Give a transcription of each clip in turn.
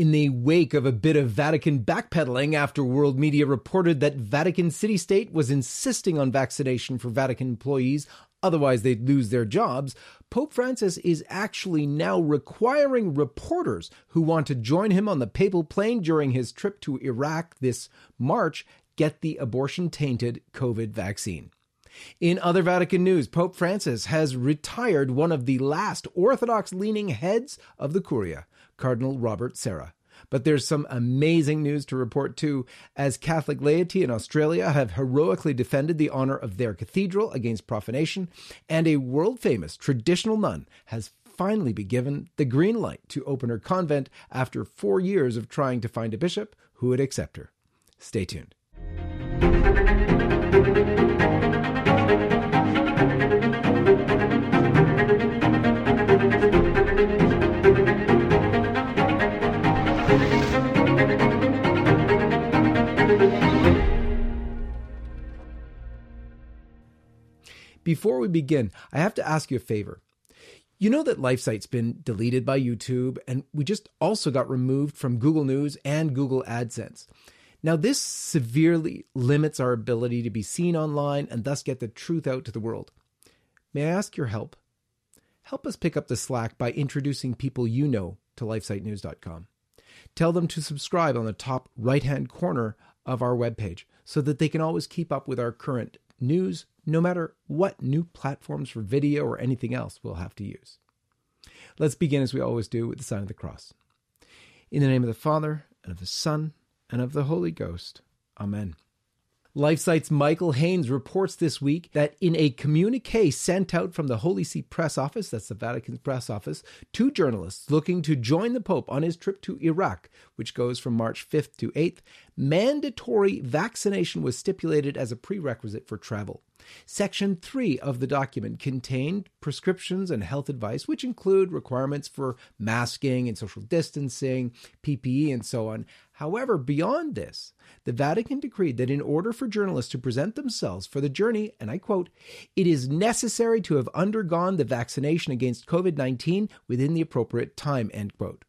In the wake of a bit of Vatican backpedaling after world media reported that Vatican City State was insisting on vaccination for Vatican employees, otherwise they'd lose their jobs, Pope Francis is actually now requiring reporters who want to join him on the papal plane during his trip to Iraq this March get the abortion tainted COVID vaccine. In other Vatican news, Pope Francis has retired one of the last Orthodox leaning heads of the Curia. Cardinal Robert Sarah. But there's some amazing news to report too, as Catholic laity in Australia have heroically defended the honor of their cathedral against profanation, and a world famous traditional nun has finally been given the green light to open her convent after four years of trying to find a bishop who would accept her. Stay tuned. Before we begin, I have to ask you a favor. You know that LifeSite's been deleted by YouTube, and we just also got removed from Google News and Google AdSense. Now, this severely limits our ability to be seen online and thus get the truth out to the world. May I ask your help? Help us pick up the slack by introducing people you know to lifesitenews.com. Tell them to subscribe on the top right hand corner of our webpage so that they can always keep up with our current news, no matter what new platforms for video or anything else we'll have to use. Let's begin as we always do with the sign of the cross. In the name of the Father, and of the Son, and of the Holy Ghost. Amen. LifeSite's Michael Haynes reports this week that in a communique sent out from the Holy See Press Office, that's the Vatican's press office, to journalists looking to join the Pope on his trip to Iraq, which goes from March 5th to 8th, mandatory vaccination was stipulated as a prerequisite for travel. Section 3 of the document contained prescriptions and health advice, which include requirements for masking and social distancing, PPE, and so on. However, beyond this, the Vatican decreed that in order for journalists to present themselves for the journey, and I quote, it is necessary to have undergone the vaccination against COVID 19 within the appropriate time, end quote.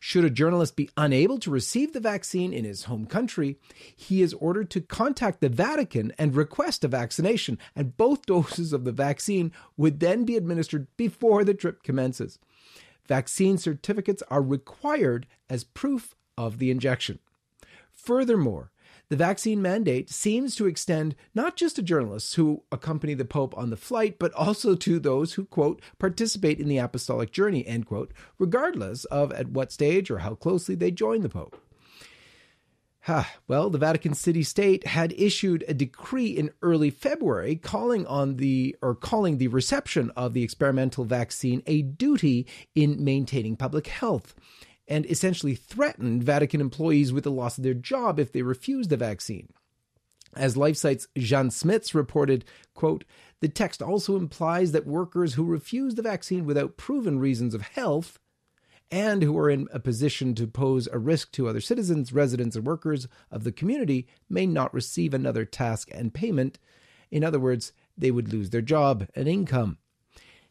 Should a journalist be unable to receive the vaccine in his home country, he is ordered to contact the Vatican and request a vaccination, and both doses of the vaccine would then be administered before the trip commences. Vaccine certificates are required as proof of the injection. Furthermore, the vaccine mandate seems to extend not just to journalists who accompany the Pope on the flight, but also to those who, quote, participate in the apostolic journey, end quote, regardless of at what stage or how closely they join the Pope. well, the Vatican City State had issued a decree in early February calling on the or calling the reception of the experimental vaccine a duty in maintaining public health and essentially threatened Vatican employees with the loss of their job if they refused the vaccine. As LifeSite's Jeanne Smits reported, quote, the text also implies that workers who refuse the vaccine without proven reasons of health and who are in a position to pose a risk to other citizens, residents, and workers of the community may not receive another task and payment. In other words, they would lose their job and income.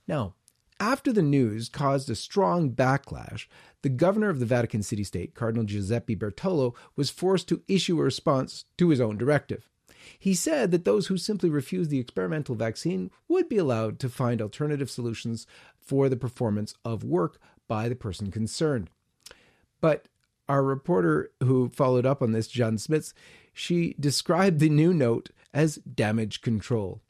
Now, after the news caused a strong backlash, the governor of the Vatican City State, Cardinal Giuseppe Bertello, was forced to issue a response to his own directive. He said that those who simply refused the experimental vaccine would be allowed to find alternative solutions for the performance of work by the person concerned. But our reporter who followed up on this, Jeanne Smits, she described the new note as damage control.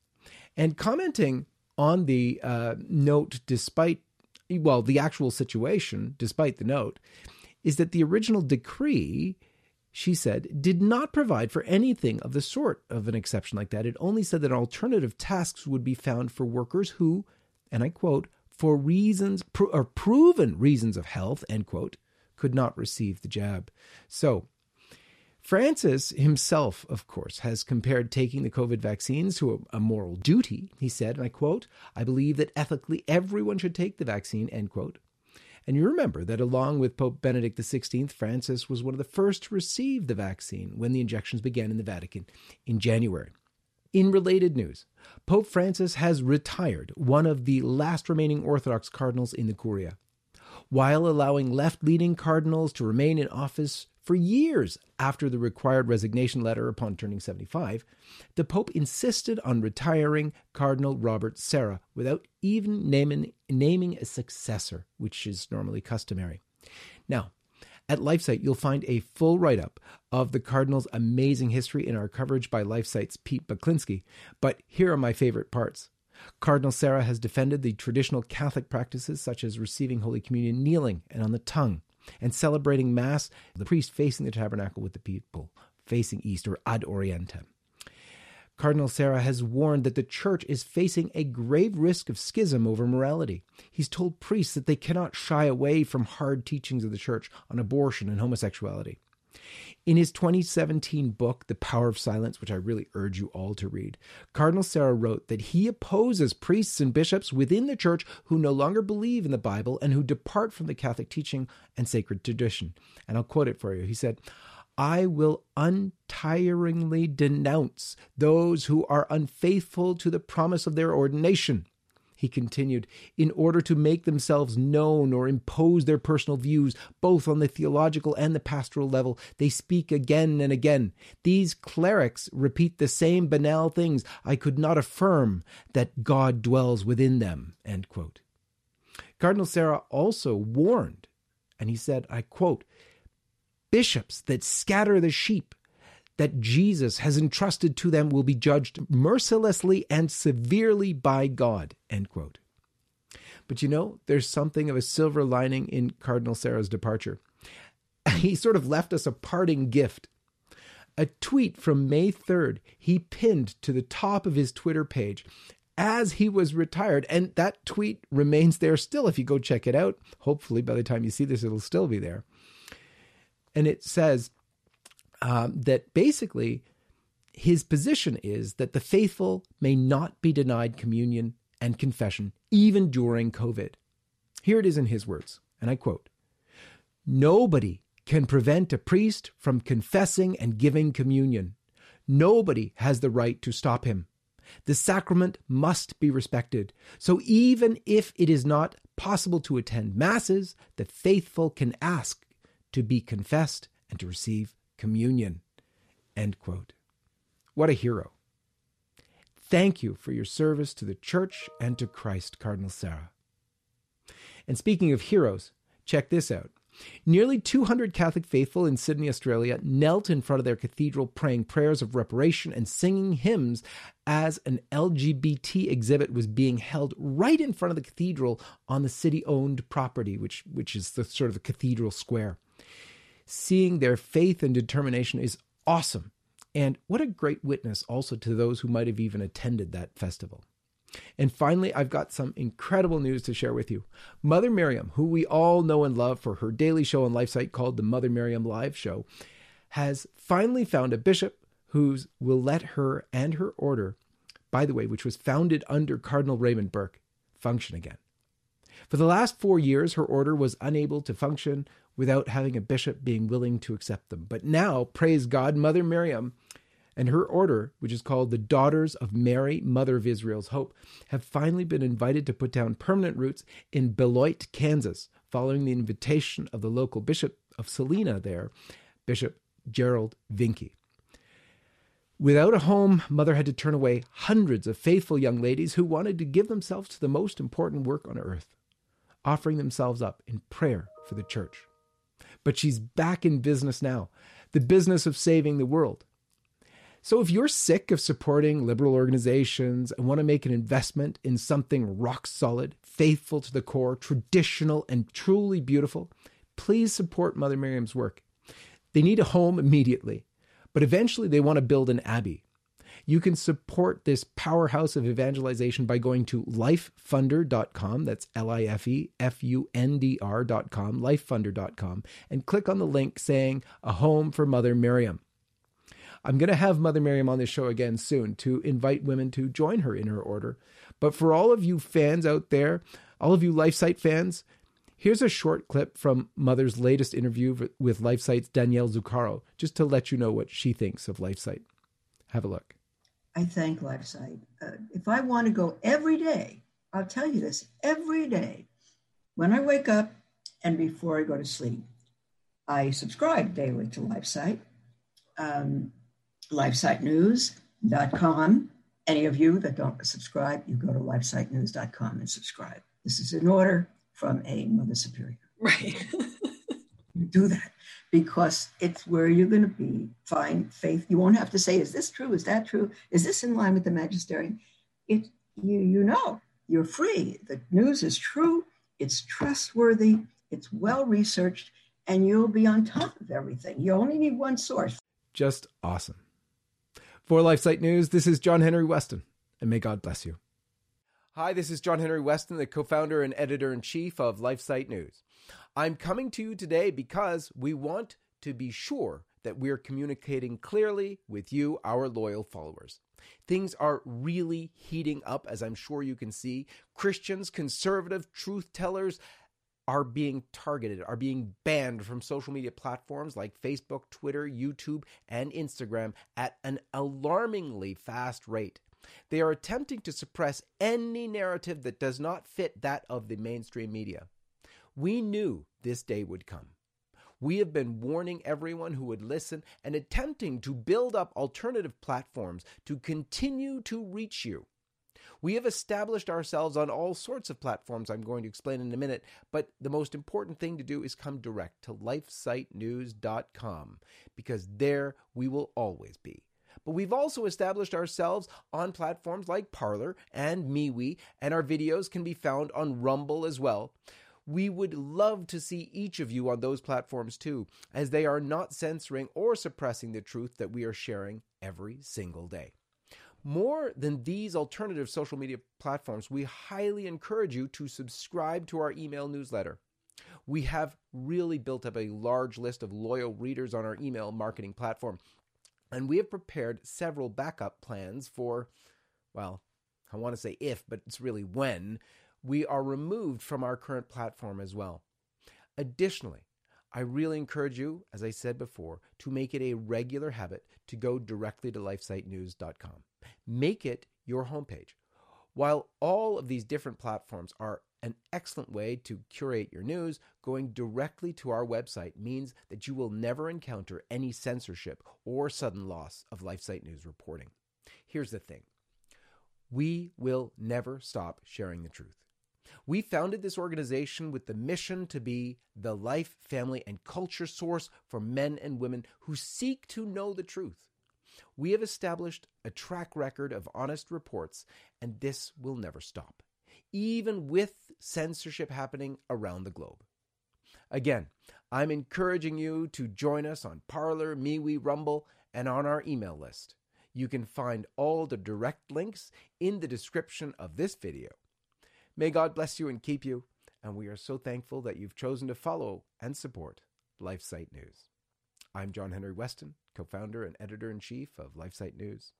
And commenting on the uh, note, despite, well, the actual situation, despite the note, is that the original decree, she said, did not provide for anything of the sort of an exception like that. It only said that alternative tasks would be found for workers who, and I quote, for reasons, or proven reasons of health, end quote, could not receive the jab. So, Francis himself, of course, has compared taking the COVID vaccines to a, a, moral duty. He said, and I quote, I believe that ethically everyone should take the vaccine, end quote. And you remember that along with Pope Benedict XVI, Francis was one of the first to receive the vaccine when the injections began in the Vatican in January. In related news, Pope Francis has retired one of the last remaining Orthodox cardinals in the Curia. while allowing left leaning cardinals to remain in office for years after the required resignation letter upon turning 75, the Pope insisted on retiring Cardinal Robert Sarah without even naming, naming a successor, which is normally customary. Now, at LifeSite, you'll find a full write up of the Cardinal's amazing history in our coverage by LifeSite's Pete Baklinski, but here are my favorite parts. Cardinal Sarah has defended the traditional Catholic practices such as receiving Holy Communion kneeling and on the tongue, and celebrating Mass, the priest facing the tabernacle with the people facing east or ad orientem. Cardinal Sarah has warned that the church is facing a grave risk of schism over morality. He's told priests that they cannot shy away from hard teachings of the church on abortion and homosexuality. In his 2017 book, The Power of Silence, which I really urge you all to read, Cardinal Sarah wrote that he opposes priests and bishops within the church who no longer believe in the Bible and who depart from the Catholic teaching and sacred tradition. And I'll quote it for you. He said, I will untiringly denounce those who are unfaithful to the promise of their ordination he continued, in order to make themselves known or impose their personal views, both on the theological and the pastoral level, they speak again and again. These clerics repeat the same banal things. I could not affirm that God dwells within them. Cardinal Sarah also warned, and he said, I quote, Bishops that scatter the sheep that Jesus has entrusted to them will be judged mercilessly and severely by God. End quote. But you know, there's something of a silver lining in Cardinal Sarah's departure. He sort of left us a parting gift. A tweet from May 3rd, he pinned to the top of his Twitter page as he was retired. And that tweet remains there still if you go check it out. Hopefully, by the time you see this, it'll still be there. And it says, um, that basically his position is that the faithful may not be denied communion and confession even during COVID. Here it is in his words, and I quote Nobody can prevent a priest from confessing and giving communion. Nobody has the right to stop him. The sacrament must be respected. So even if it is not possible to attend masses, the faithful can ask to be confessed and to receive communion. End quote. What a hero. Thank you for your service to the church and to Christ, Cardinal Sarah. And speaking of heroes, check this out. Nearly 200 Catholic faithful in Sydney, Australia, knelt in front of their cathedral praying prayers of reparation and singing hymns as an LGBT exhibit was being held right in front of the cathedral on the city owned property, which, which is the sort of the cathedral square seeing their faith and determination is awesome. And what a great witness also to those who might have even attended that festival. And finally, I've got some incredible news to share with you. Mother Miriam, who we all know and love for her daily show on LifeSite called the Mother Miriam Live Show, has finally found a bishop who will let her and her order, by the way, which was founded under Cardinal Raymond Burke, function again. For the last four years, her order was unable to function without having a bishop being willing to accept them. But now, praise God, Mother Miriam and her order, which is called the Daughters of Mary, Mother of Israel's Hope, have finally been invited to put down permanent roots in Beloit, Kansas, following the invitation of the local bishop of Salina there, Bishop Gerald Vincke. Without a home, Mother had to turn away hundreds of faithful young ladies who wanted to give themselves to the most important work on earth, offering themselves up in prayer for the church but she's back in business now the business of saving the world. So, if you're sick of supporting liberal organizations and want to make an investment in something rock solid, faithful to the core, traditional, and truly beautiful, please support Mother Miriam's work. They need a home immediately, but eventually they want to build an abbey. You can support this powerhouse of evangelization by going to lifefunder.com. That's L I F E F U N D R.com, lifefunder.com, and click on the link saying A Home for Mother Miriam. I'm going to have Mother Miriam on this show again soon to invite women to join her in her order. But for all of you fans out there, all of you LifeSite fans, here's a short clip from Mother's latest interview with LifeSite's Danielle Zuccaro, just to let you know what she thinks of LifeSite. Have a look. I thank LifeSite. Uh, if I want to go every day, I'll tell you this every day. When I wake up, and before I go to sleep. I subscribe daily to LifeSite, um, lifesitenews.com. Any of you that don't subscribe, you go to lifesitenews.com and subscribe. This is an order from a Mother Superior. Right. you do that because it's where you're going to be. Find faith. You won't have to say is this true? Is that true? Is this in line with the magisterium? It you you know you're free. The news is true. It's trustworthy. It's well researched and you'll be on top of everything. You only need one source. Just awesome. For lifesite news this is john henry westen and may god bless you hi this is john henry westen the co-founder and editor-in-chief of lifesite news I'm coming to you today because we want to be sure that we're communicating clearly with you, our loyal followers. Things are really heating up, as I'm sure you can see. Christians, conservative truth tellers, are being targeted, are being banned from social media platforms like Facebook, Twitter, YouTube, and Instagram at an alarmingly fast rate. They are attempting to suppress any narrative that does not fit that of the mainstream media. We knew this day would come. We have been warning everyone who would listen and attempting to build up alternative platforms to continue to reach you. We have established ourselves on all sorts of platforms I'm going to explain in a minute, but the most important thing to do is come direct to lifesitenews.com because there we will always be. But we've also established ourselves on platforms like Parler and MeWe, and our videos can be found on Rumble as well. We would love to see each of you on those platforms too, as they are not censoring or suppressing the truth that we are sharing every single day. More than these alternative social media platforms, we highly encourage you to subscribe to our email newsletter. We have really built up a large list of loyal readers on our email marketing platform, and we have prepared several backup plans for, well, I want to say if, but it's really when we are removed from our current platform as well. Additionally, I really encourage you, as I said before, to make it a regular habit to go directly to lifesitenews.com. Make it your homepage. While all of these different platforms are an excellent way to curate your news, going directly to our website means that you will never encounter any censorship or sudden loss of LifeSite News reporting. Here's the thing we will never stop sharing the truth. We founded this organization with the mission to be the life, family, and culture source for men and women who seek to know the truth. We have established a track record of honest reports, and this will never stop, even with censorship happening around the globe. Again, I'm encouraging you to join us on Parler, MeWe, Rumble, and on our email list. You can find all the direct links in the description of this video. May God bless you and keep you. And we are so thankful that you've chosen to follow and support LifeSite News. I'm John Henry Westen, co founder and editor in chief of LifeSite News.